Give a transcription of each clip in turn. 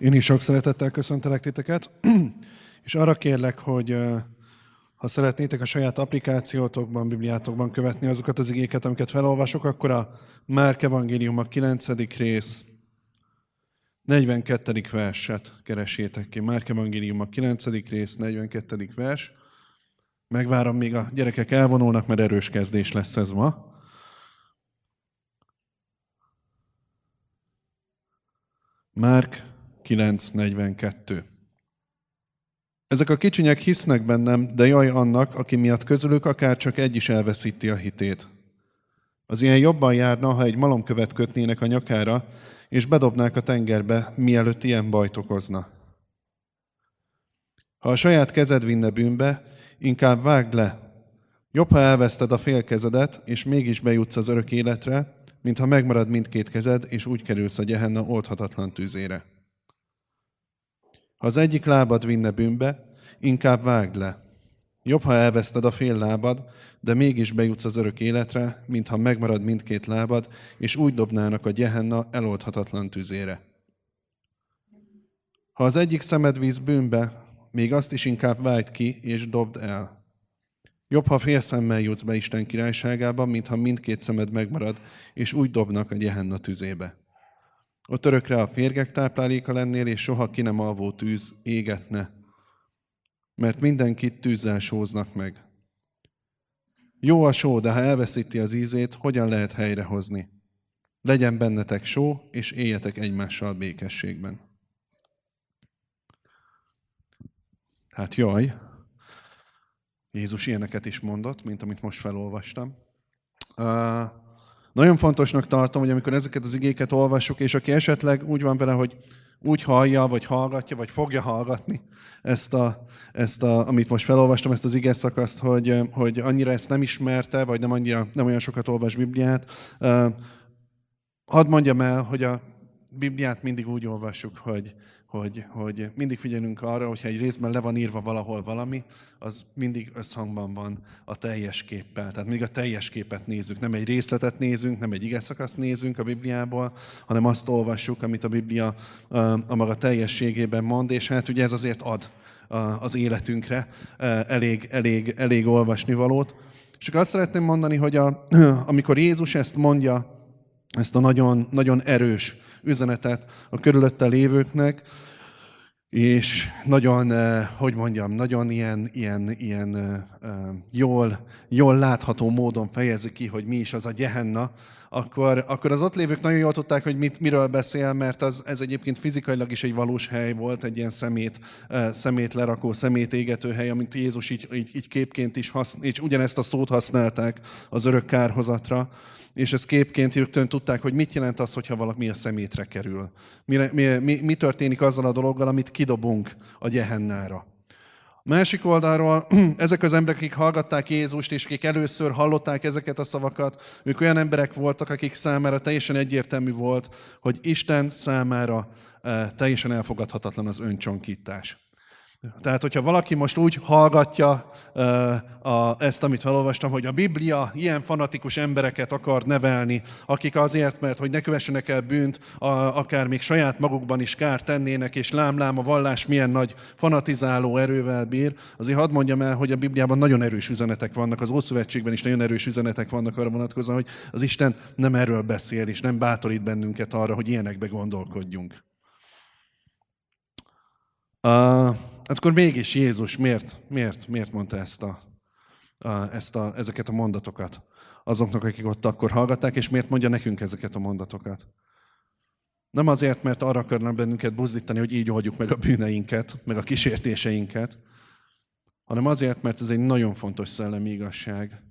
Én is sok szeretettel köszöntelek titeket, és arra kérlek, hogy ha szeretnétek a saját applikációtokban, bibliátokban követni azokat az igéket, amiket felolvasok, akkor a Márk Evangélium a 9. rész 42. verset keresétek ki. Márk Evangélium a 9. rész 42. vers. Megvárom, még a gyerekek elvonulnak, mert erős kezdés lesz ez ma. Márk 9.42 Ezek a kicsinyek hisznek bennem, de jaj annak, aki miatt közülük akár csak egy is elveszíti a hitét. Az ilyen jobban járna, ha egy malomkövet kötnének a nyakára, és bedobnák a tengerbe, mielőtt ilyen bajt okozna. Ha a saját kezed vinne bűnbe, inkább vágd le. Jobb, ha elveszted a fél kezedet, és mégis bejutsz az örök életre, mintha megmarad mindkét kezed, és úgy kerülsz a gyehenna oldhatatlan tűzére. Ha az egyik lábad vinne bűnbe, inkább vágd le. Jobb, ha elveszted a fél lábad, de mégis bejutsz az örök életre, mintha megmarad mindkét lábad, és úgy dobnának a gyehenna eloldhatatlan tüzére. Ha az egyik szemed víz bűnbe, még azt is inkább vágd ki, és dobd el. Jobb, ha fél szemmel jutsz be Isten királyságába, mintha mindkét szemed megmarad, és úgy dobnak a gyehenna tüzébe. Ott örökre a férgek tápláléka lennél, és soha ki nem alvó tűz égetne, mert mindenkit tűzzel sóznak meg. Jó a só, de ha elveszíti az ízét, hogyan lehet helyrehozni? Legyen bennetek só, és éljetek egymással békességben. Hát jaj, Jézus ilyeneket is mondott, mint amit most felolvastam. Uh, nagyon fontosnak tartom, hogy amikor ezeket az igéket olvassuk, és aki esetleg úgy van vele, hogy úgy hallja, vagy hallgatja, vagy fogja hallgatni ezt, a, ezt a, amit most felolvastam, ezt az ige szakaszt, hogy, hogy annyira ezt nem ismerte, vagy nem, annyira, nem olyan sokat olvas Bibliát. Hadd mondjam el, hogy a Bibliát mindig úgy olvassuk, hogy, hogy, hogy mindig figyelünk arra, hogyha egy részben le van írva valahol valami, az mindig összhangban van a teljes képpel. Tehát még a teljes képet nézzük. Nem egy részletet nézünk, nem egy igeszakaszt nézünk a Bibliából, hanem azt olvassuk, amit a Biblia a maga teljességében mond, és hát ugye ez azért ad az életünkre elég, elég, elég olvasni valót. Csak azt szeretném mondani, hogy a, amikor Jézus ezt mondja, ezt a nagyon, nagyon erős üzenetet a körülötte lévőknek, és nagyon, eh, hogy mondjam, nagyon ilyen, ilyen, ilyen eh, eh, jól, jól látható módon fejezi ki, hogy mi is az a gyehenna, akkor, akkor az ott lévők nagyon jól tudták, hogy mit, miről beszél, mert az, ez egyébként fizikailag is egy valós hely volt, egy ilyen szemét, szemét lerakó, szemét égető hely, amit Jézus így, így, így képként is használ, és ugyanezt a szót használták az örök kárhozatra és ez képként rögtön tudták, hogy mit jelent az, hogyha valami a szemétre kerül. Mi, mi, mi, mi történik azzal a dologgal, amit kidobunk a gyehennára. Másik oldalról ezek az emberek, akik hallgatták Jézust, és akik először hallották ezeket a szavakat, ők olyan emberek voltak, akik számára teljesen egyértelmű volt, hogy Isten számára eh, teljesen elfogadhatatlan az öncsonkítás. Tehát, hogyha valaki most úgy hallgatja a, ezt, amit felolvastam, hogy a Biblia ilyen fanatikus embereket akar nevelni, akik azért, mert hogy ne kövessenek el bűnt, a, akár még saját magukban is kár tennének, és lámlám a vallás milyen nagy fanatizáló erővel bír, azért hadd mondjam el, hogy a Bibliában nagyon erős üzenetek vannak, az Ószövetségben is nagyon erős üzenetek vannak arra vonatkozóan, hogy az Isten nem erről beszél, és nem bátorít bennünket arra, hogy ilyenekbe gondolkodjunk. Uh, Hát akkor mégis Jézus miért, miért, miért mondta ezt a, a, ezt a, ezeket a mondatokat azoknak, akik ott akkor hallgatták, és miért mondja nekünk ezeket a mondatokat? Nem azért, mert arra akarnak bennünket buzdítani, hogy így oldjuk meg a bűneinket, meg a kísértéseinket, hanem azért, mert ez egy nagyon fontos szellemi igazság,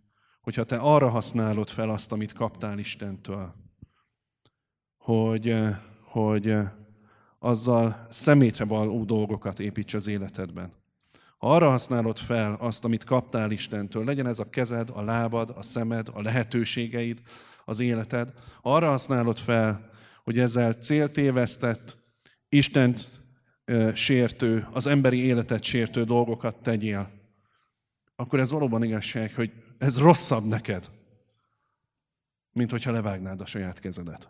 hogyha te arra használod fel azt, amit kaptál Istentől, hogy, hogy azzal szemétre való dolgokat építs az életedben. Ha arra használod fel azt, amit kaptál Istentől, legyen ez a kezed, a lábad, a szemed, a lehetőségeid, az életed, ha arra használod fel, hogy ezzel céltévesztett, Istent sértő, az emberi életet sértő dolgokat tegyél, akkor ez valóban igazság, hogy ez rosszabb neked, mint hogyha levágnád a saját kezedet.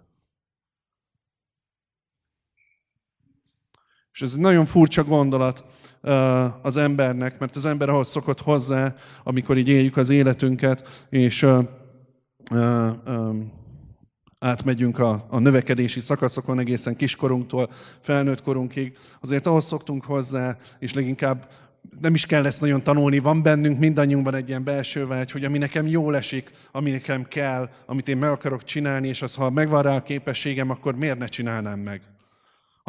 És ez egy nagyon furcsa gondolat az embernek, mert az ember ahhoz szokott hozzá, amikor így éljük az életünket, és átmegyünk a, a növekedési szakaszokon egészen kiskorunktól felnőtt korunkig, azért ahhoz szoktunk hozzá, és leginkább nem is kell ezt nagyon tanulni, van bennünk mindannyiunkban egy ilyen belső vágy, hogy ami nekem jól esik, ami nekem kell, amit én meg akarok csinálni, és az, ha megvan rá a képességem, akkor miért ne csinálnám meg?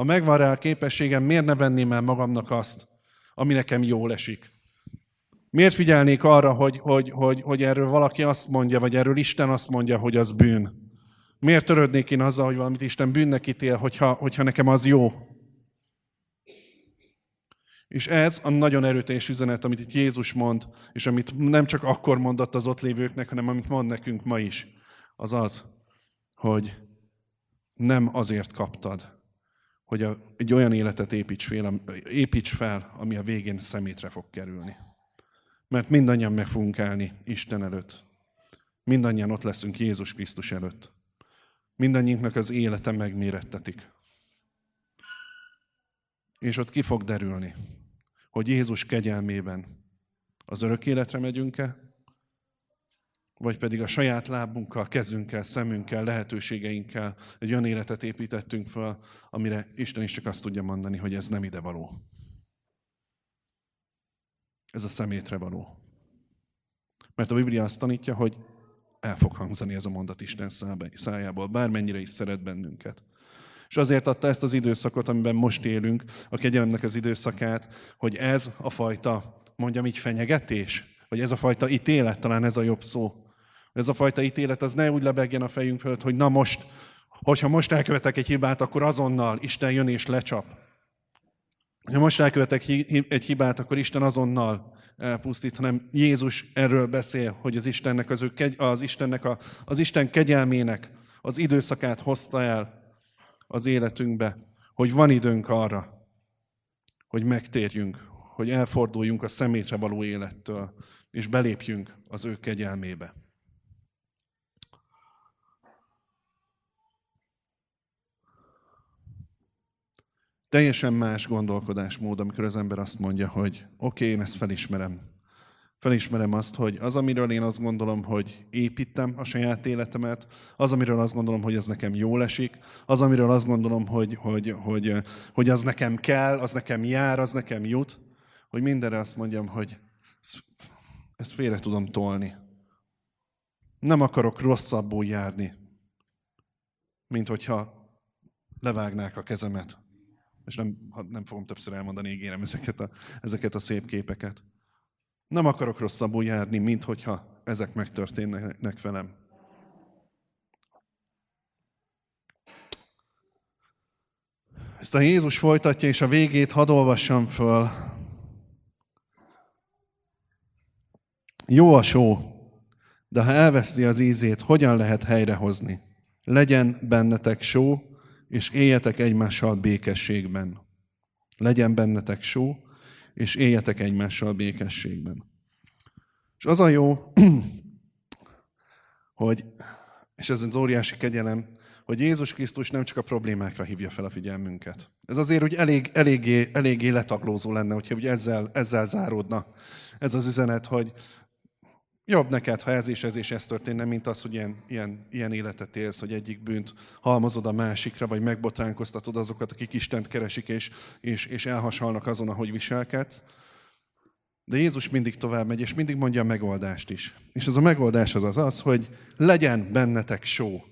Ha megvan rá a képességem, miért ne venném el magamnak azt, ami nekem jól esik? Miért figyelnék arra, hogy, hogy, hogy, hogy erről valaki azt mondja, vagy erről Isten azt mondja, hogy az bűn? Miért törődnék én azzal, hogy valamit Isten bűnnek ítél, hogyha, hogyha nekem az jó? És ez a nagyon erőteljes üzenet, amit itt Jézus mond, és amit nem csak akkor mondott az ott lévőknek, hanem amit mond nekünk ma is, az az, hogy nem azért kaptad, hogy a, egy olyan életet építs fel, építs fel, ami a végén szemétre fog kerülni. Mert mindannyian meg fogunk állni Isten előtt. Mindannyian ott leszünk Jézus Krisztus előtt. Mindannyiunknak az élete megmérettetik. És ott ki fog derülni, hogy Jézus kegyelmében az örök életre megyünk-e, vagy pedig a saját lábunkkal, kezünkkel, szemünkkel, lehetőségeinkkel egy olyan életet építettünk fel, amire Isten is csak azt tudja mondani, hogy ez nem ide való. Ez a szemétre való. Mert a Biblia azt tanítja, hogy el fog hangzani ez a mondat Isten szájából, bármennyire is szeret bennünket. És azért adta ezt az időszakot, amiben most élünk, a kegyelemnek az időszakát, hogy ez a fajta, mondjam így, fenyegetés, vagy ez a fajta ítélet, talán ez a jobb szó. Ez a fajta ítélet, az ne úgy lebegjen a fejünk fölött, hogy na most, hogyha most elkövetek egy hibát, akkor azonnal Isten jön és lecsap. Ha most elkövetek egy hibát, akkor Isten azonnal elpusztít, hanem Jézus erről beszél, hogy az Istennek, az, ő, az, Istennek a, az Isten kegyelmének az időszakát hozta el az életünkbe, hogy van időnk arra, hogy megtérjünk, hogy elforduljunk a szemétre való élettől, és belépjünk az ő kegyelmébe. Teljesen más gondolkodásmód, amikor az ember azt mondja, hogy oké, okay, én ezt felismerem. Felismerem azt, hogy az, amiről én azt gondolom, hogy építem a saját életemet, az, amiről azt gondolom, hogy ez nekem jól esik, az, amiről azt gondolom, hogy, hogy, hogy, hogy az nekem kell, az nekem jár, az nekem jut, hogy mindenre azt mondjam, hogy ezt félre tudom tolni. Nem akarok rosszabbul járni, mint hogyha levágnák a kezemet és nem, nem fogom többször elmondani, ígérem ezeket a, ezeket a szép képeket. Nem akarok rosszabbul járni, mint hogyha ezek megtörténnek velem. Ezt a Jézus folytatja, és a végét hadd olvassam föl. Jó a só, de ha elveszti az ízét, hogyan lehet helyrehozni? Legyen bennetek só, és éljetek egymással békességben. Legyen bennetek só, és éljetek egymással békességben. És az a jó, hogy, és ez az óriási kegyelem, hogy Jézus Krisztus nem csak a problémákra hívja fel a figyelmünket. Ez azért úgy elég, eléggé, eléggé letaglózó lenne, hogyha ugye ezzel, ezzel záródna ez az üzenet, hogy Jobb neked, ha ez és ez és ez történne, mint az, hogy ilyen, ilyen, ilyen életet élsz, hogy egyik bűnt halmozod a másikra, vagy megbotránkoztatod azokat, akik Istent keresik, és, és, és elhasalnak azon, ahogy viselkedsz. De Jézus mindig tovább megy, és mindig mondja a megoldást is. És az a megoldás az az, az hogy legyen bennetek só.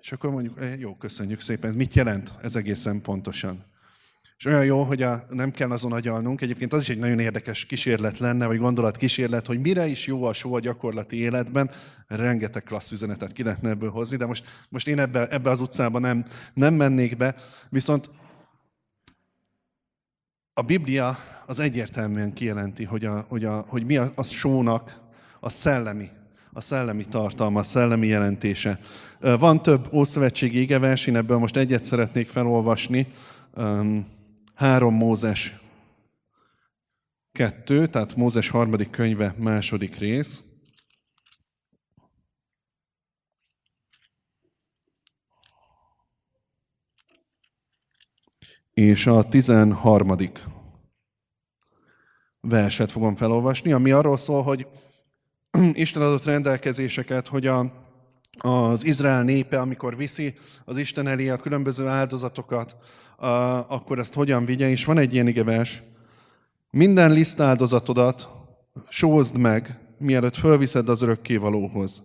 És akkor mondjuk, eh, jó, köszönjük szépen. Ez mit jelent? Ez egészen pontosan. És olyan jó, hogy a, nem kell azon agyalnunk. Egyébként az is egy nagyon érdekes kísérlet lenne, vagy gondolat kísérlet, hogy mire is jó a só a gyakorlati életben. Rengeteg klassz üzenetet ki lehetne ebből hozni, de most, most én ebbe, ebbe az utcába nem, nem mennék be. Viszont a Biblia az egyértelműen kijelenti, hogy, a, hogy, a, hogy mi a, a sónak a szellemi, a szellemi tartalma, a szellemi jelentése. Van több ószövetségi igevers, én ebből most egyet szeretnék felolvasni. 3 Mózes 2, tehát Mózes harmadik könyve, második rész. és a 13. verset fogom felolvasni, ami arról szól, hogy Isten adott rendelkezéseket, hogy a, az Izrael népe, amikor viszi az Isten elé a különböző áldozatokat, akkor ezt hogyan vigye, és van egy ilyen igevers. Minden lisztáldozatodat sózd meg, mielőtt fölviszed az örökkévalóhoz.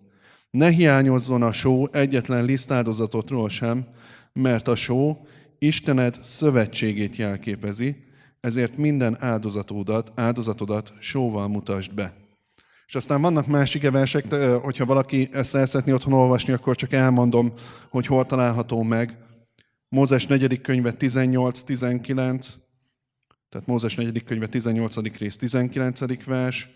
Ne hiányozzon a só egyetlen lisztáldozatotról sem, mert a só Istened szövetségét jelképezi, ezért minden áldozatodat, áldozatodat sóval mutasd be. És aztán vannak más igeversek, hogyha valaki ezt el szeretné otthon olvasni, akkor csak elmondom, hogy hol található meg. Mózes 4. könyve 18-19, tehát Mózes 4. könyve 18. rész 19. vers,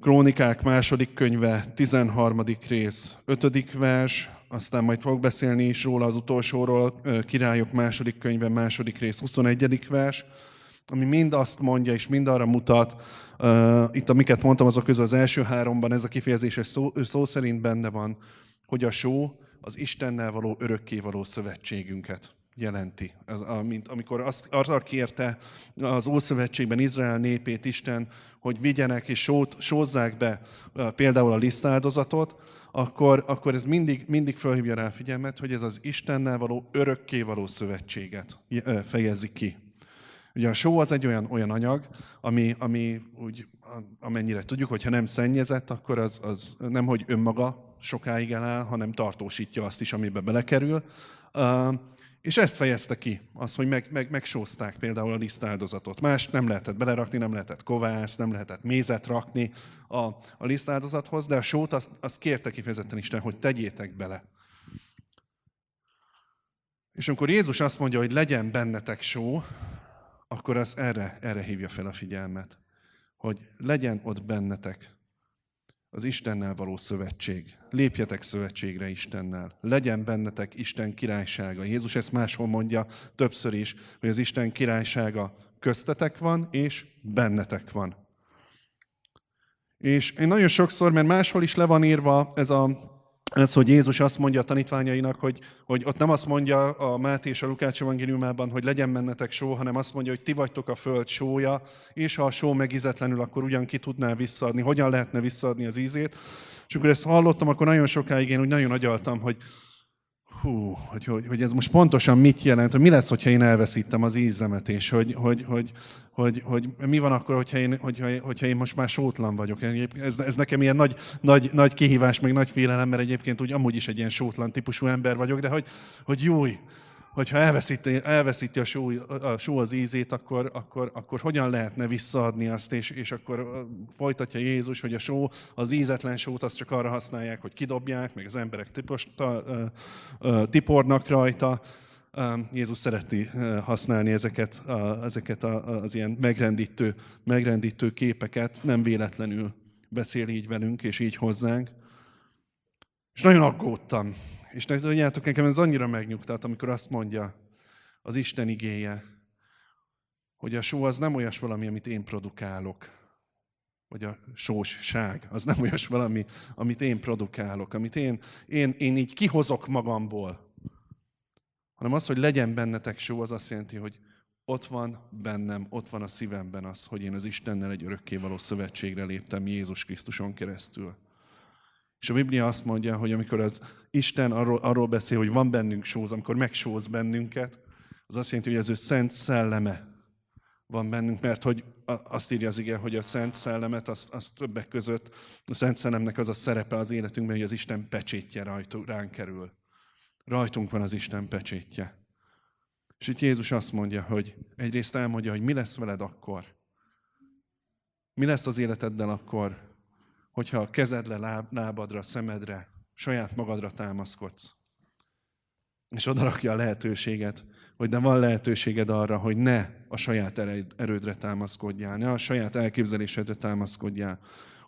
Krónikák második könyve 13. rész 5. vers, aztán majd fogok beszélni is róla az utolsóról, Királyok második könyve második rész 21. vers, ami mind azt mondja és mind arra mutat, uh, itt amiket mondtam, azok közül az első háromban ez a kifejezés szó, szó szerint benne van, hogy a só az Istennel való örökkévaló szövetségünket jelenti. Ez, mint amikor azt, arra kérte az Ószövetségben Izrael népét Isten, hogy vigyenek és sót, sózzák be például a lisztáldozatot, akkor, akkor ez mindig, mindig felhívja rá figyelmet, hogy ez az Istennel való örökkévaló szövetséget fejezi ki. Ugye a só az egy olyan, olyan anyag, ami, ami úgy, amennyire tudjuk, hogyha nem szennyezett, akkor az, az nem, hogy önmaga sokáig eláll, hanem tartósítja azt is, amibe belekerül. És ezt fejezte ki, az, hogy meg, meg, megsózták például a lisztáldozatot. Más nem lehetett belerakni, nem lehetett kovász, nem lehetett mézet rakni a, a lisztáldozathoz, de a sót azt, azt kérte kifejezetten Isten, hogy tegyétek bele. És amikor Jézus azt mondja, hogy legyen bennetek só, akkor az erre, erre hívja fel a figyelmet, hogy legyen ott bennetek az Istennel való szövetség. Lépjetek szövetségre Istennel. Legyen bennetek Isten királysága. Jézus ezt máshol mondja többször is, hogy az Isten királysága köztetek van, és bennetek van. És én nagyon sokszor, mert máshol is le van írva ez a ez, hogy Jézus azt mondja a tanítványainak, hogy, hogy ott nem azt mondja a Máté és a Lukács evangéliumában, hogy legyen mennetek só, hanem azt mondja, hogy ti vagytok a föld sója, és ha a só megizetlenül, akkor ugyan ki tudná visszaadni, hogyan lehetne visszaadni az ízét. És amikor ezt hallottam, akkor nagyon sokáig én úgy nagyon agyaltam, hogy, hú, hogy, hogy, hogy ez most pontosan mit jelent, hogy mi lesz, hogyha én elveszítem az ízemet, és hogy, hogy, hogy, hogy, hogy mi van akkor, hogyha én, hogyha, hogyha én most már sótlan vagyok. Ez, ez nekem ilyen nagy, nagy, nagy kihívás, meg nagy félelem, mert egyébként úgy amúgy is egy ilyen sótlan típusú ember vagyok, de hogy, hogy jó, hogyha elveszíti, elveszíti a, só, a só az ízét, akkor, akkor, akkor hogyan lehetne visszaadni azt, és, és akkor folytatja Jézus, hogy a só, az ízetlen sót azt csak arra használják, hogy kidobják, meg az emberek tipos, tipornak rajta. Jézus szereti használni ezeket, ezeket az ilyen megrendítő, megrendítő képeket, nem véletlenül beszél így velünk, és így hozzánk. És nagyon aggódtam, és tudjátok, nekem ez annyira megnyugtat, amikor azt mondja az Isten igéje, hogy a só az nem olyas valami, amit én produkálok, vagy a sósság, az nem olyas valami, amit én produkálok, amit én, én, én így kihozok magamból, hanem az, hogy legyen bennetek só, az azt jelenti, hogy ott van bennem, ott van a szívemben az, hogy én az Istennel egy örökkévaló szövetségre léptem Jézus Krisztuson keresztül. És a Biblia azt mondja, hogy amikor az Isten arról, arról beszél, hogy van bennünk sóz, amikor megsóz bennünket, az azt jelenti, hogy az ő szent szelleme van bennünk, mert hogy azt írja az igen, hogy a szent szellemet, azt, azt többek között, a szent szellemnek az a szerepe az életünkben, hogy az Isten pecsétje rajtunk, ránk kerül. Rajtunk van az Isten pecsétje. És itt Jézus azt mondja, hogy egyrészt elmondja, hogy mi lesz veled akkor. Mi lesz az életeddel akkor, hogyha a kezedre, láb, lábadra, szemedre, saját magadra támaszkodsz. És odarakja a lehetőséget, hogy de van lehetőséged arra, hogy ne a saját erődre támaszkodjál, ne a saját elképzelésedre támaszkodjál,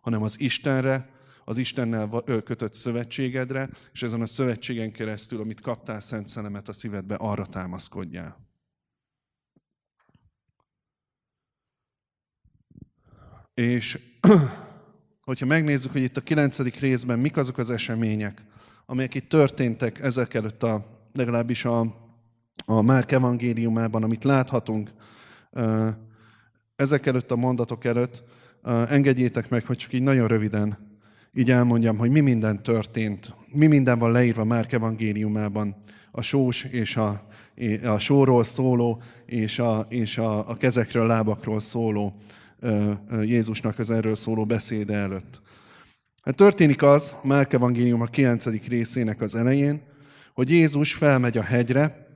hanem az Istenre, az Istennel kötött szövetségedre, és ezen a szövetségen keresztül, amit kaptál Szent Szellemet a szívedbe, arra támaszkodjál. És hogyha megnézzük, hogy itt a kilencedik részben mik azok az események, amelyek itt történtek ezek előtt a, legalábbis a, a Márk evangéliumában, amit láthatunk ezek előtt a mondatok előtt, engedjétek meg, hogy csak így nagyon röviden így elmondjam, hogy mi minden történt, mi minden van leírva Márk evangéliumában, a sós és a, a sóról szóló, és a, és a, a kezekről, lábakról szóló Jézusnak az erről szóló beszéde előtt. Hát történik az, Márk evangélium a 9. részének az elején, hogy Jézus felmegy a hegyre,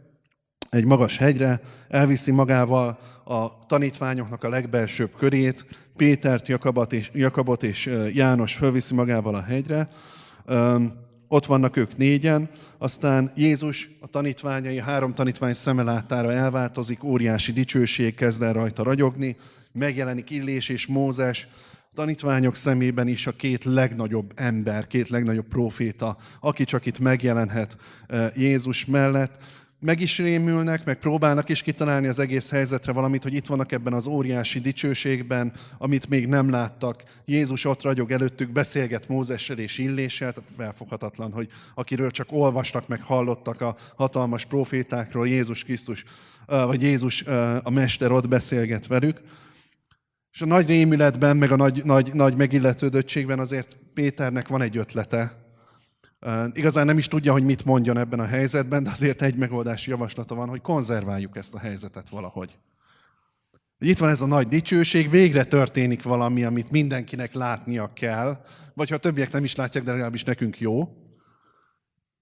egy magas hegyre, elviszi magával a tanítványoknak a legbelsőbb körét, Pétert, Jakabot és, Jakabot és János fölviszi magával a hegyre, ott vannak ők négyen, aztán Jézus a tanítványai, a három tanítvány szemelátára elváltozik, óriási dicsőség kezd el rajta ragyogni, megjelenik Illés és Mózes, tanítványok szemében is a két legnagyobb ember, két legnagyobb proféta, aki csak itt megjelenhet Jézus mellett meg is rémülnek, meg próbálnak is kitalálni az egész helyzetre valamit, hogy itt vannak ebben az óriási dicsőségben, amit még nem láttak. Jézus ott ragyog előttük, beszélget Mózessel és Illéssel, felfoghatatlan, hogy akiről csak olvastak, meg hallottak a hatalmas profétákról, Jézus Krisztus, vagy Jézus a Mester ott beszélget velük. És a nagy rémületben, meg a nagy, nagy, nagy megilletődöttségben azért Péternek van egy ötlete, Igazán nem is tudja, hogy mit mondjon ebben a helyzetben, de azért egy megoldási javaslata van, hogy konzerváljuk ezt a helyzetet valahogy. Hogy itt van ez a nagy dicsőség, végre történik valami, amit mindenkinek látnia kell, vagy ha a többiek nem is látják, de legalábbis nekünk jó.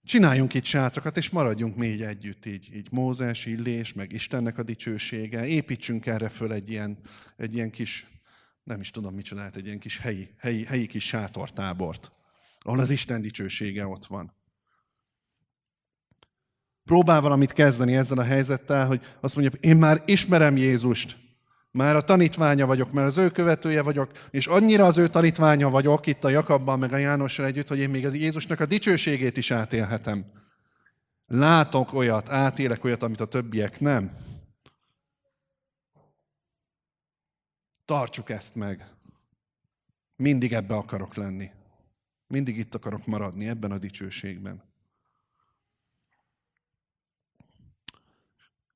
Csináljunk itt sátrakat, és maradjunk még együtt, így, így Mózes, Illés, meg Istennek a dicsősége. Építsünk erre föl egy ilyen, egy ilyen kis, nem is tudom csinált, egy ilyen kis helyi, helyi, helyi kis sátortábort ahol az Isten dicsősége ott van. Próbál valamit kezdeni ezzel a helyzettel, hogy azt mondja, én már ismerem Jézust, már a tanítványa vagyok, mert az ő követője vagyok, és annyira az ő tanítványa vagyok itt a Jakabban, meg a Jánossal együtt, hogy én még az Jézusnak a dicsőségét is átélhetem. Látok olyat, átélek olyat, amit a többiek nem. Tartsuk ezt meg. Mindig ebbe akarok lenni. Mindig itt akarok maradni, ebben a dicsőségben.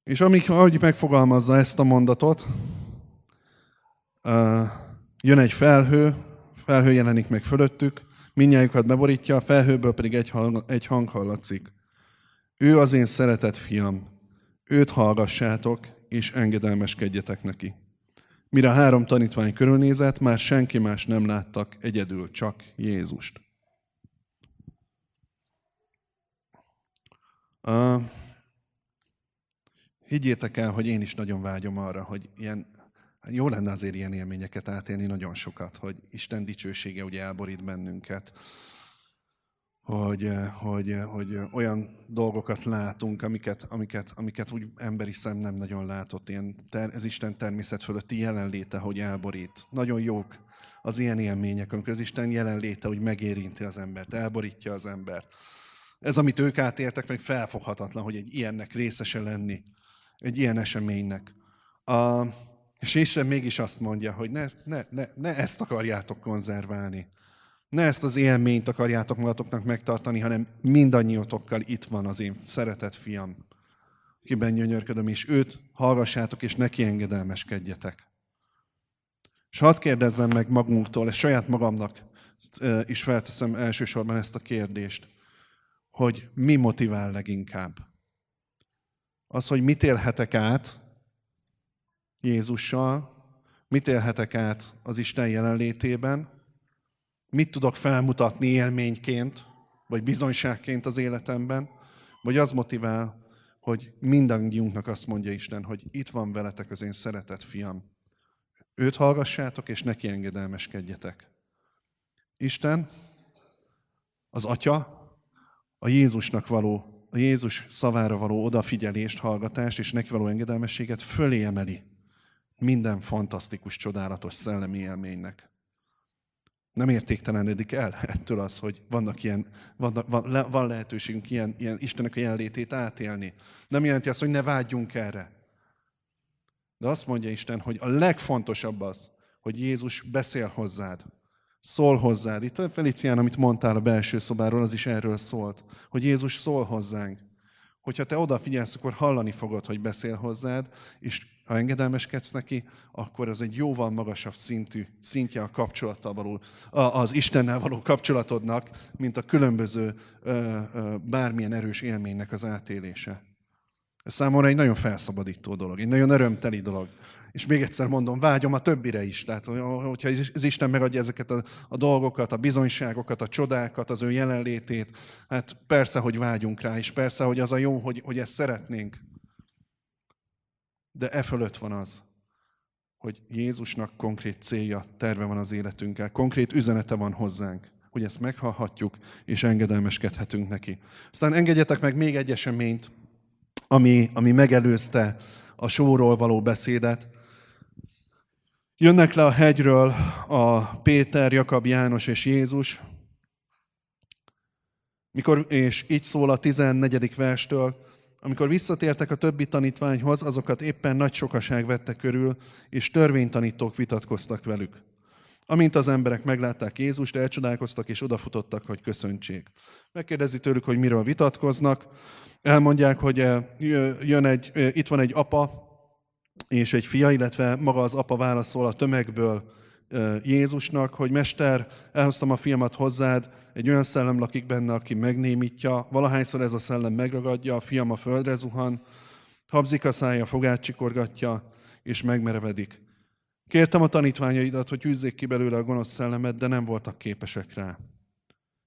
És amíg, ahogy megfogalmazza ezt a mondatot, jön egy felhő, felhő jelenik meg fölöttük, minnyájukat beborítja, a felhőből pedig egy hang, egy hang hallatszik. Ő az én szeretett fiam, őt hallgassátok, és engedelmeskedjetek neki. Mire a három tanítvány körülnézett, már senki más nem láttak, egyedül csak Jézust. Uh, higgyétek el, hogy én is nagyon vágyom arra, hogy ilyen, hát jó lenne azért ilyen élményeket átélni nagyon sokat, hogy Isten dicsősége ugye elborít bennünket, hogy, hogy, hogy olyan dolgokat látunk, amiket, amiket, amiket úgy emberi szem nem nagyon látott. Ilyen ter, ez Isten természet fölötti jelenléte, hogy elborít. Nagyon jók az ilyen élmények, amikor az Isten jelenléte, hogy megérinti az embert, elborítja az embert. Ez, amit ők átéltek, meg felfoghatatlan, hogy egy ilyennek részese lenni, egy ilyen eseménynek. A, és Isten mégis azt mondja, hogy ne, ne, ne, ne ezt akarjátok konzerválni. Ne ezt az élményt akarjátok magatoknak megtartani, hanem mindannyiótokkal itt van az én szeretett fiam, kiben gyönyörködöm, és őt hallgassátok, és neki engedelmeskedjetek. És hadd kérdezzem meg magunktól, és saját magamnak is felteszem elsősorban ezt a kérdést hogy mi motivál leginkább. Az, hogy mit élhetek át Jézussal, mit élhetek át az Isten jelenlétében, mit tudok felmutatni élményként, vagy bizonyságként az életemben, vagy az motivál, hogy mindannyiunknak azt mondja Isten, hogy itt van veletek az én szeretett fiam. Őt hallgassátok, és neki engedelmeskedjetek. Isten, az Atya, a Jézusnak való, a Jézus szavára való odafigyelést, hallgatást és neki való engedelmességet fölé emeli minden fantasztikus, csodálatos szellemi élménynek. Nem értéktelenedik el ettől az, hogy vannak ilyen, van, van, van lehetőségünk ilyen, ilyen Istennek a jelenlétét átélni. Nem jelenti azt, hogy ne vágyjunk erre. De azt mondja Isten, hogy a legfontosabb az, hogy Jézus beszél hozzád, szól hozzád. Itt a Felicián, amit mondtál a belső szobáról, az is erről szólt, hogy Jézus szól hozzánk, Hogyha te odafigyelsz, akkor hallani fogod, hogy beszél hozzád, és ha engedelmeskedsz neki, akkor az egy jóval magasabb szintű, szintje a kapcsolattal való, az Istennel való kapcsolatodnak, mint a különböző bármilyen erős élménynek az átélése. Ez számomra egy nagyon felszabadító dolog, egy nagyon örömteli dolog. És még egyszer mondom, vágyom a többire is. Tehát, hogyha az Isten megadja ezeket a, a dolgokat, a bizonyságokat, a csodákat, az ő jelenlétét, hát persze, hogy vágyunk rá, és persze, hogy az a jó, hogy, hogy ezt szeretnénk. De e fölött van az, hogy Jézusnak konkrét célja, terve van az életünkkel, konkrét üzenete van hozzánk, hogy ezt meghallhatjuk, és engedelmeskedhetünk neki. Aztán engedjetek meg még egy eseményt, ami, ami megelőzte a sóról való beszédet. Jönnek le a hegyről a Péter, Jakab, János és Jézus, mikor, és így szól a 14. verstől, amikor visszatértek a többi tanítványhoz, azokat éppen nagy sokaság vette körül, és törvénytanítók vitatkoztak velük. Amint az emberek meglátták Jézust, elcsodálkoztak és odafutottak, hogy köszöntsék. Megkérdezi tőlük, hogy miről vitatkoznak. Elmondják, hogy eh, jön egy, eh, itt van egy apa és egy fia, illetve maga az apa válaszol a tömegből Jézusnak, hogy Mester, elhoztam a fiamat hozzád, egy olyan szellem lakik benne, aki megnémítja, valahányszor ez a szellem megragadja, a fiam a földre zuhan, habzik a szája, fogát csikorgatja, és megmerevedik. Kértem a tanítványaidat, hogy űzzék ki belőle a gonosz szellemet, de nem voltak képesek rá.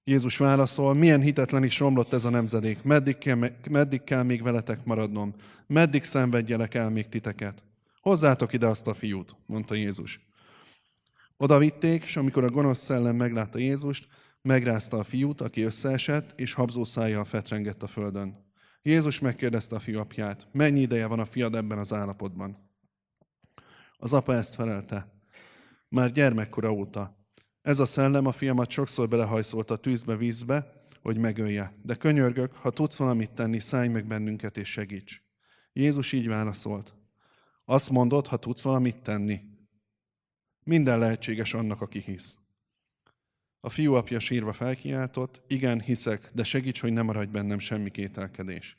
Jézus válaszol, milyen hitetlen is romlott ez a nemzedék, meddig kell, meddig kell még veletek maradnom, meddig szenvedjelek el még titeket. Hozzátok ide azt a fiút, mondta Jézus. Oda vitték, és amikor a gonosz szellem meglátta Jézust, megrázta a fiút, aki összeesett, és habzó szájjal fetrengett a földön. Jézus megkérdezte a fiú apját, mennyi ideje van a fiad ebben az állapotban? Az apa ezt felelte, már gyermekkora óta, ez a szellem a fiamat sokszor belehajszolt a tűzbe, vízbe, hogy megölje. De könyörgök, ha tudsz valamit tenni, szállj meg bennünket és segíts. Jézus így válaszolt. Azt mondod, ha tudsz valamit tenni. Minden lehetséges annak, aki hisz. A fiú apja sírva felkiáltott, igen, hiszek, de segíts, hogy ne maradj bennem semmi kételkedés.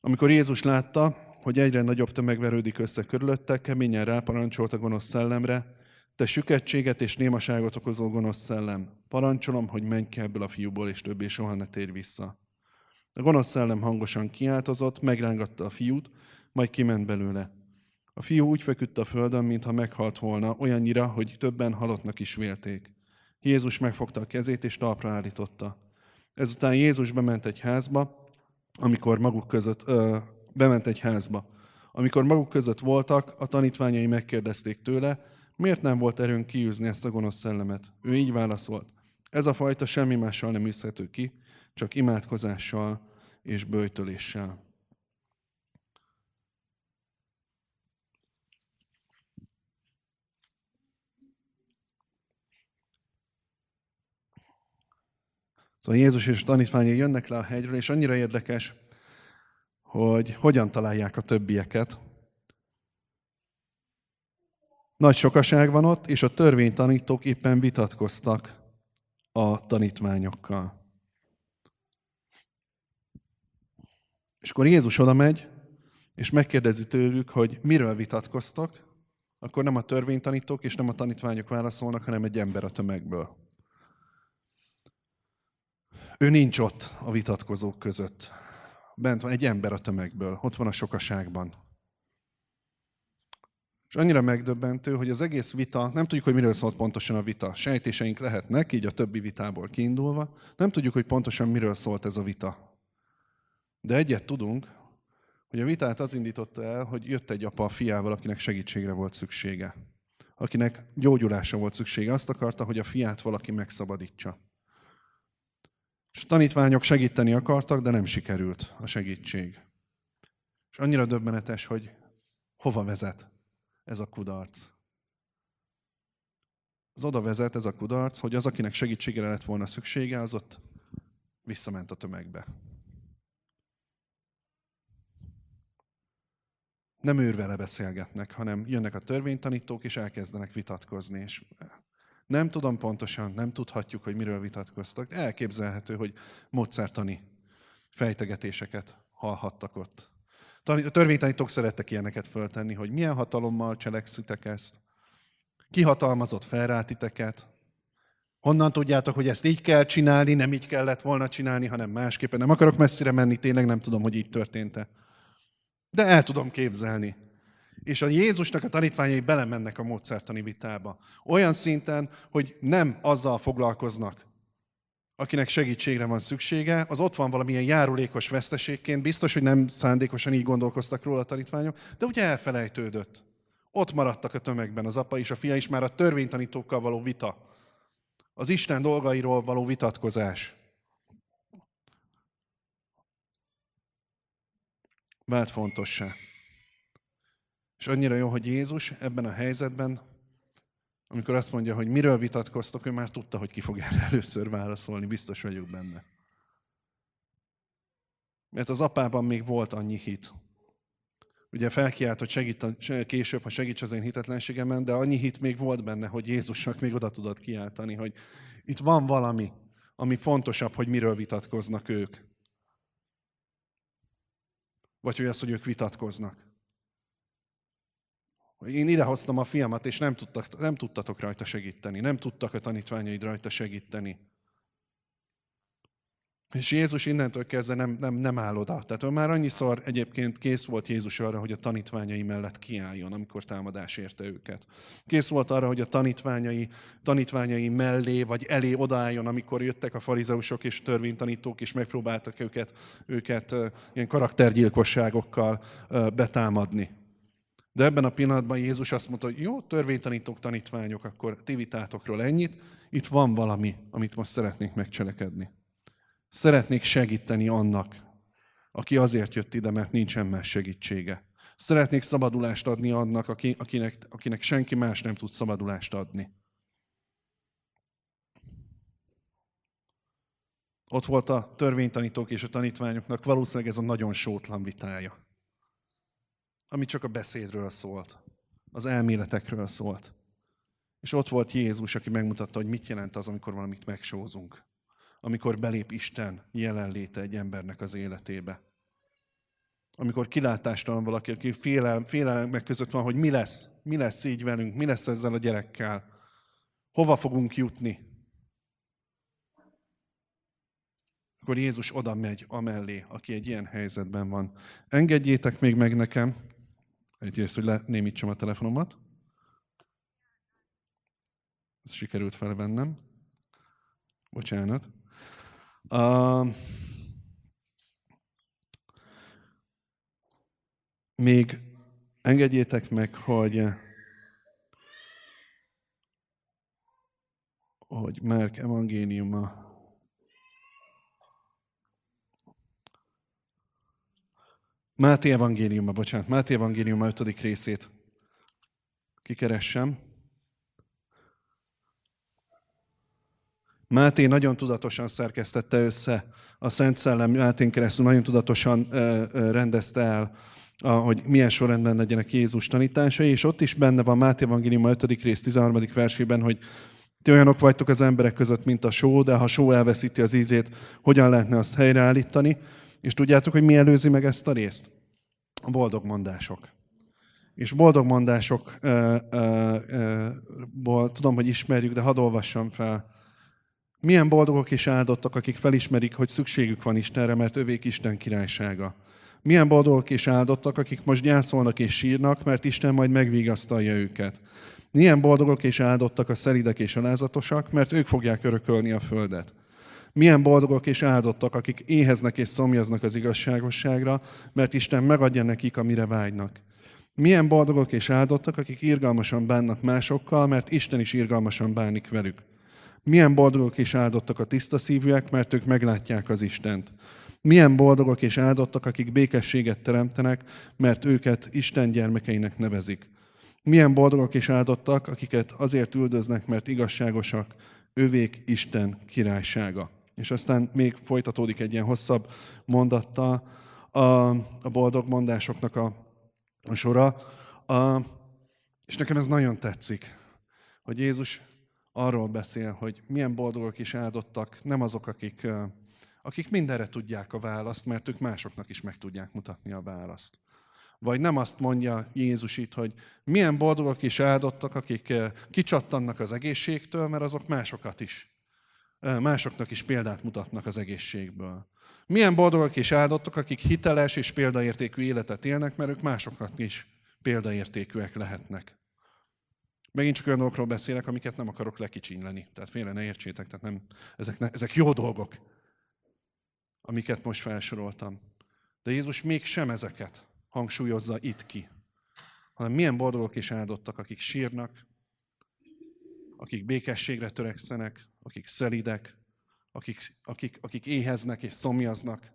Amikor Jézus látta, hogy egyre nagyobb tömeg verődik össze körülötte, keményen ráparancsolt a gonosz szellemre, te süketséget és némaságot okozó gonosz szellem, parancsolom, hogy menj ki ebből a fiúból, és többé soha ne térj vissza. A gonosz szellem hangosan kiáltozott, megrángatta a fiút, majd kiment belőle. A fiú úgy feküdt a földön, mintha meghalt volna, olyannyira, hogy többen halottnak is vélték. Jézus megfogta a kezét, és talpra állította. Ezután Jézus bement egy házba, amikor maguk között, ö, bement egy házba. Amikor maguk között voltak, a tanítványai megkérdezték tőle, Miért nem volt erőnk kiűzni ezt a gonosz szellemet? Ő így válaszolt. Ez a fajta semmi mással nem űzhető ki, csak imádkozással és bőjtöléssel. Szóval Jézus és a tanítványai jönnek le a hegyről, és annyira érdekes, hogy hogyan találják a többieket, nagy sokaság van ott, és a törvénytanítók éppen vitatkoztak a tanítványokkal. És akkor Jézus oda megy, és megkérdezi tőlük, hogy miről vitatkoztak, akkor nem a törvénytanítók és nem a tanítványok válaszolnak, hanem egy ember a tömegből. Ő nincs ott a vitatkozók között. Bent van egy ember a tömegből, ott van a sokaságban. És annyira megdöbbentő, hogy az egész vita, nem tudjuk, hogy miről szólt pontosan a vita. Sejtéseink lehetnek, így a többi vitából kiindulva. Nem tudjuk, hogy pontosan miről szólt ez a vita. De egyet tudunk, hogy a vitát az indította el, hogy jött egy apa a fiával, akinek segítségre volt szüksége. Akinek gyógyulásra volt szüksége. Azt akarta, hogy a fiát valaki megszabadítsa. És tanítványok segíteni akartak, de nem sikerült a segítség. És annyira döbbenetes, hogy hova vezet ez a kudarc. Az oda vezet ez a kudarc, hogy az, akinek segítségére lett volna szüksége, az ott visszament a tömegbe. Nem őr vele beszélgetnek, hanem jönnek a törvénytanítók, és elkezdenek vitatkozni. És nem tudom pontosan, nem tudhatjuk, hogy miről vitatkoztak. Elképzelhető, hogy módszertani fejtegetéseket hallhattak ott. A törvénytanítók szerettek ilyeneket föltenni, hogy milyen hatalommal cselekszitek ezt, ki hatalmazott fel titeket, honnan tudjátok, hogy ezt így kell csinálni, nem így kellett volna csinálni, hanem másképpen. Nem akarok messzire menni, tényleg nem tudom, hogy így történt-e. De el tudom képzelni. És a Jézusnak a tanítványai belemennek a módszertani vitába. Olyan szinten, hogy nem azzal foglalkoznak, akinek segítségre van szüksége, az ott van valamilyen járulékos veszteségként, biztos, hogy nem szándékosan így gondolkoztak róla a tanítványok, de ugye elfelejtődött. Ott maradtak a tömegben az apa és a fia is, már a törvénytanítókkal való vita. Az Isten dolgairól való vitatkozás. Vált fontossá. És annyira jó, hogy Jézus ebben a helyzetben, amikor azt mondja, hogy miről vitatkoztok, ő már tudta, hogy ki fog erre először válaszolni, biztos vagyok benne. Mert az apában még volt annyi hit. Ugye felkiált, hogy segít később, ha segíts az én hitetlenségemen, de annyi hit még volt benne, hogy Jézusnak még oda tudott kiáltani, hogy itt van valami, ami fontosabb, hogy miről vitatkoznak ők. Vagy hogy az, hogy ők vitatkoznak. Én idehoztam a fiamat, és nem, tudtak, nem tudtatok rajta segíteni. Nem tudtak a tanítványaid rajta segíteni. És Jézus innentől kezdve nem, nem, nem áll oda. Tehát ő már annyiszor egyébként kész volt Jézus arra, hogy a tanítványai mellett kiálljon, amikor támadás érte őket. Kész volt arra, hogy a tanítványai, tanítványai mellé vagy elé odaálljon, amikor jöttek a farizeusok és törvénytanítók, és megpróbáltak őket, őket ilyen karaktergyilkosságokkal betámadni. De ebben a pillanatban Jézus azt mondta, hogy jó, törvénytanítók, tanítványok, akkor ti vitátokról ennyit, itt van valami, amit most szeretnék megcselekedni. Szeretnék segíteni annak, aki azért jött ide, mert nincsen más segítsége. Szeretnék szabadulást adni annak, aki, akinek, akinek senki más nem tud szabadulást adni. Ott volt a törvénytanítók és a tanítványoknak valószínűleg ez a nagyon sótlan vitája ami csak a beszédről szólt, az elméletekről szólt. És ott volt Jézus, aki megmutatta, hogy mit jelent az, amikor valamit megsózunk. Amikor belép Isten jelenléte egy embernek az életébe. Amikor kilátástalan valaki, aki félel, félelmek között van, hogy mi lesz, mi lesz így velünk, mi lesz ezzel a gyerekkel, hova fogunk jutni. Akkor Jézus oda megy amellé, aki egy ilyen helyzetben van. Engedjétek még meg nekem, Egyrészt, hogy lenémítsam a telefonomat. Ez sikerült felvennem. Bocsánat. Uh, még engedjétek meg, hogy hogy Márk evangéliuma Máté evangéliuma, bocsánat, Máté evangéliuma 5. részét kikeressem. Máté nagyon tudatosan szerkesztette össze a Szent Szellem Mátén keresztül, nagyon tudatosan rendezte el, hogy milyen sorrendben legyenek Jézus tanításai, és ott is benne van Máté evangéliuma 5. rész 13. versében, hogy ti olyanok vagytok az emberek között, mint a só, de ha só elveszíti az ízét, hogyan lehetne azt helyreállítani? És tudjátok, hogy mi előzi meg ezt a részt? A boldog mondások. És boldog mondásokból tudom, hogy ismerjük, de hadd olvassam fel. Milyen boldogok és áldottak, akik felismerik, hogy szükségük van Istenre, mert övék Isten királysága. Milyen boldogok és áldottak, akik most gyászolnak és sírnak, mert Isten majd megvigasztalja őket. Milyen boldogok és áldottak a szelidek és alázatosak, mert ők fogják örökölni a földet. Milyen boldogok és áldottak, akik éheznek és szomjaznak az igazságosságra, mert Isten megadja nekik, amire vágynak. Milyen boldogok és áldottak, akik irgalmasan bánnak másokkal, mert Isten is irgalmasan bánik velük. Milyen boldogok és áldottak a tiszta szívűek, mert ők meglátják az Istent. Milyen boldogok és áldottak, akik békességet teremtenek, mert őket Isten gyermekeinek nevezik. Milyen boldogok és áldottak, akiket azért üldöznek, mert igazságosak, övék Isten királysága. És aztán még folytatódik egy ilyen hosszabb mondatta a, a boldog mondásoknak a, a sora. A, és nekem ez nagyon tetszik, hogy Jézus arról beszél, hogy milyen boldogok és áldottak nem azok, akik, akik mindenre tudják a választ, mert ők másoknak is meg tudják mutatni a választ. Vagy nem azt mondja Jézus itt, hogy milyen boldogok és áldottak, akik kicsattannak az egészségtől, mert azok másokat is, másoknak is példát mutatnak az egészségből. Milyen boldogok és áldottak, akik hiteles és példaértékű életet élnek, mert ők másoknak is példaértékűek lehetnek. Megint csak olyan dolgokról beszélek, amiket nem akarok lekicsinyleni. Tehát félre ne értsétek, tehát nem, ezek, ne, ezek jó dolgok, amiket most felsoroltam. De Jézus mégsem ezeket hangsúlyozza itt ki, hanem milyen boldogok és áldottak, akik sírnak, akik békességre törekszenek, akik szelidek, akik, akik, akik éheznek és szomjaznak,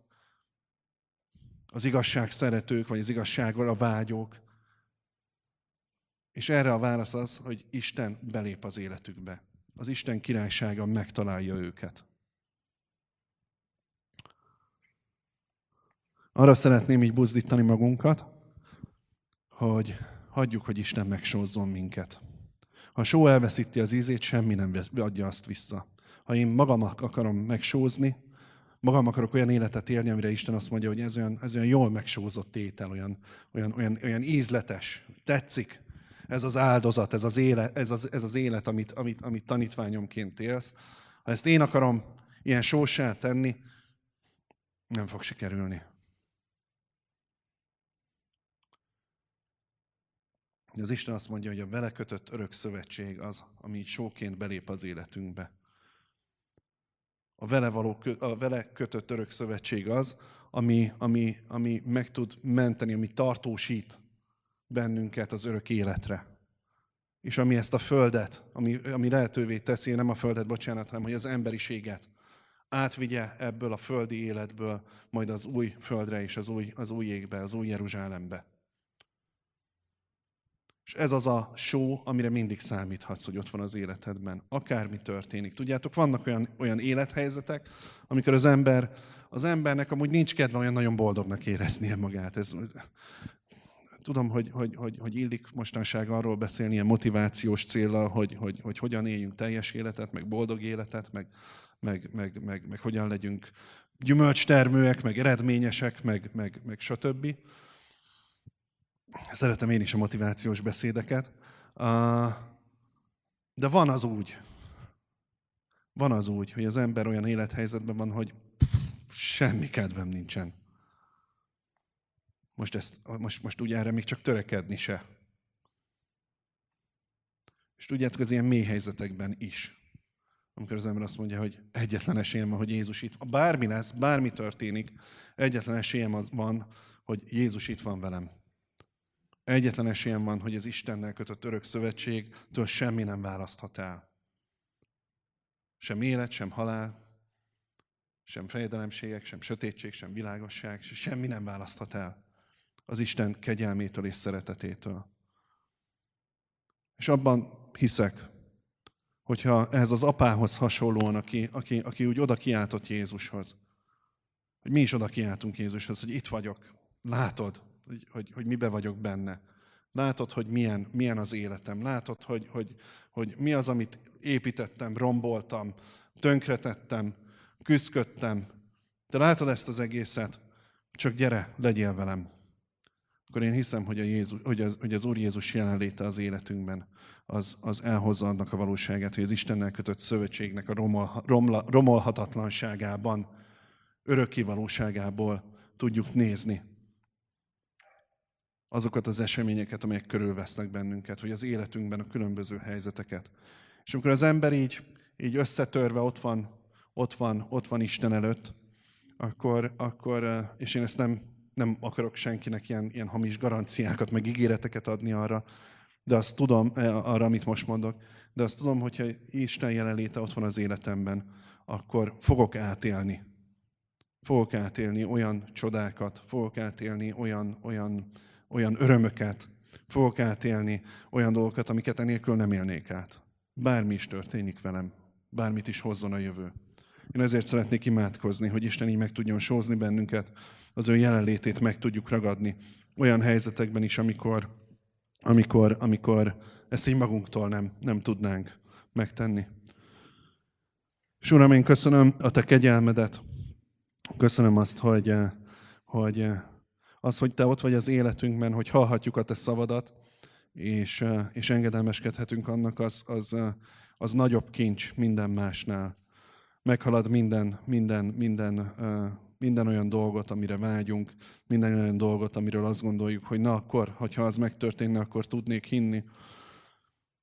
az igazság szeretők, vagy az igazsággal a vágyók. És erre a válasz az, hogy Isten belép az életükbe. Az Isten királysága megtalálja őket. Arra szeretném így buzdítani magunkat, hogy hagyjuk, hogy Isten megsózzon minket. Ha só elveszíti az ízét, semmi nem adja azt vissza. Ha én magam akarom megsózni, magam akarok olyan életet élni, amire Isten azt mondja, hogy ez olyan, ez olyan jól megsózott étel, olyan, olyan, olyan, olyan ízletes, tetszik, ez az áldozat, ez az élet, ez az, ez az élet amit, amit, amit tanítványomként élsz. Ha ezt én akarom ilyen sósát tenni, nem fog sikerülni. Az Isten azt mondja, hogy a vele kötött örök szövetség az, ami így sóként belép az életünkbe. A vele, való, a vele kötött örök szövetség az, ami, ami, ami meg tud menteni, ami tartósít bennünket az örök életre. És ami ezt a földet, ami, ami lehetővé teszi, nem a földet, bocsánat, hanem hogy az emberiséget átvigye ebből a földi életből, majd az új földre és az új, az új égbe, az új Jeruzsálembe. És ez az a só, amire mindig számíthatsz, hogy ott van az életedben. Akármi történik. Tudjátok, vannak olyan, olyan élethelyzetek, amikor az ember, az embernek amúgy nincs kedve olyan nagyon boldognak éreznie magát. Ez, tudom, hogy, hogy, hogy, hogy illik mostanság arról beszélni ilyen motivációs célra, hogy, hogy, hogy hogyan éljünk teljes életet, meg boldog életet, meg, meg, meg, meg, meg hogyan legyünk gyümölcstermőek, meg eredményesek, meg, meg, meg stb. Szeretem én is a motivációs beszédeket. De van az úgy, van az úgy, hogy az ember olyan élethelyzetben van, hogy semmi kedvem nincsen. Most, ezt, most, most úgy erre még csak törekedni se. És tudjátok, az ilyen mély helyzetekben is, amikor az ember azt mondja, hogy egyetlen esélyem van, hogy Jézus itt van. Bármi lesz, bármi történik, egyetlen esélyem az van, hogy Jézus itt van velem. Egyetlen esélyem van, hogy az Istennel kötött örök szövetségtől semmi nem választhat el. Sem élet, sem halál, sem fejedelemségek, sem sötétség, sem világosság, semmi nem választhat el az Isten kegyelmétől és szeretetétől. És abban hiszek, hogyha ehhez az apához hasonlóan, aki, aki, aki úgy oda kiáltott Jézushoz, hogy mi is oda kiáltunk Jézushoz, hogy itt vagyok, látod, hogy, hogy, hogy mibe vagyok benne. Látod, hogy milyen, milyen az életem. Látod, hogy, hogy, hogy mi az, amit építettem, romboltam, tönkretettem, küzdködtem. Te látod ezt az egészet, csak gyere, legyél velem. Akkor én hiszem, hogy, a Jézus, hogy, az, hogy az Úr Jézus jelenléte az életünkben, az, az elhozza annak a valóságát, hogy az Istennel kötött szövetségnek a romol, romla, romolhatatlanságában, örökké valóságából tudjuk nézni azokat az eseményeket, amelyek körülvesznek bennünket, hogy az életünkben a különböző helyzeteket. És amikor az ember így, így összetörve ott van, ott van, ott van Isten előtt, akkor, akkor eh, és én ezt nem, nem akarok senkinek ilyen, ilyen hamis garanciákat, meg ígéreteket adni arra, de azt tudom, eh, arra, amit most mondok, de azt tudom, hogyha Isten jelenléte ott van az életemben, akkor fogok átélni. Fogok átélni olyan csodákat, fogok átélni olyan, olyan, olyan örömöket, fogok átélni olyan dolgokat, amiket enélkül nem élnék át. Bármi is történik velem, bármit is hozzon a jövő. Én ezért szeretnék imádkozni, hogy Isten így meg tudjon sózni bennünket, az ő jelenlétét meg tudjuk ragadni olyan helyzetekben is, amikor, amikor, amikor ezt így magunktól nem, nem tudnánk megtenni. És Uram, én köszönöm a Te kegyelmedet, Köszönöm azt, hogy, hogy az, hogy Te ott vagy az életünkben, hogy hallhatjuk a Te szavadat, és, és engedelmeskedhetünk annak, az, az, az nagyobb kincs minden másnál. Meghalad minden, minden, minden, minden olyan dolgot, amire vágyunk, minden olyan dolgot, amiről azt gondoljuk, hogy na akkor, hogyha az megtörténne, akkor tudnék hinni.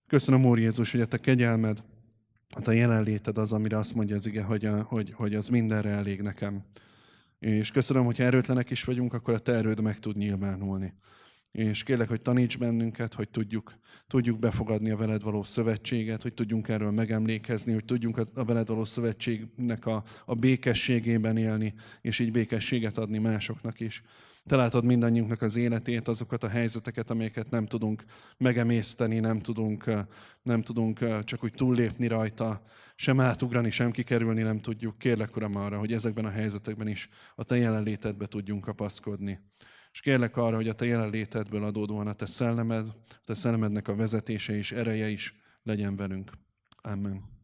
Köszönöm, Úr Jézus, hogy a Te kegyelmed, a Te jelenléted az, amire azt mondja az ige, hogy, hogy, hogy az mindenre elég nekem. És köszönöm, hogy erőtlenek is vagyunk, akkor a Te erőd meg tud nyilvánulni. És kérlek, hogy taníts bennünket, hogy tudjuk, tudjuk befogadni a veled való szövetséget, hogy tudjunk erről megemlékezni, hogy tudjunk a, veled való szövetségnek a, a békességében élni, és így békességet adni másoknak is. Te látod mindannyiunknak az életét, azokat a helyzeteket, amelyeket nem tudunk megemészteni, nem tudunk, nem tudunk csak úgy túllépni rajta, sem átugrani, sem kikerülni nem tudjuk. Kérlek, Uram, arra, hogy ezekben a helyzetekben is a Te jelenlétedbe tudjunk kapaszkodni. És kérlek arra, hogy a Te jelenlétedből adódóan a Te szellemed, a Te szellemednek a vezetése és ereje is legyen velünk. Amen.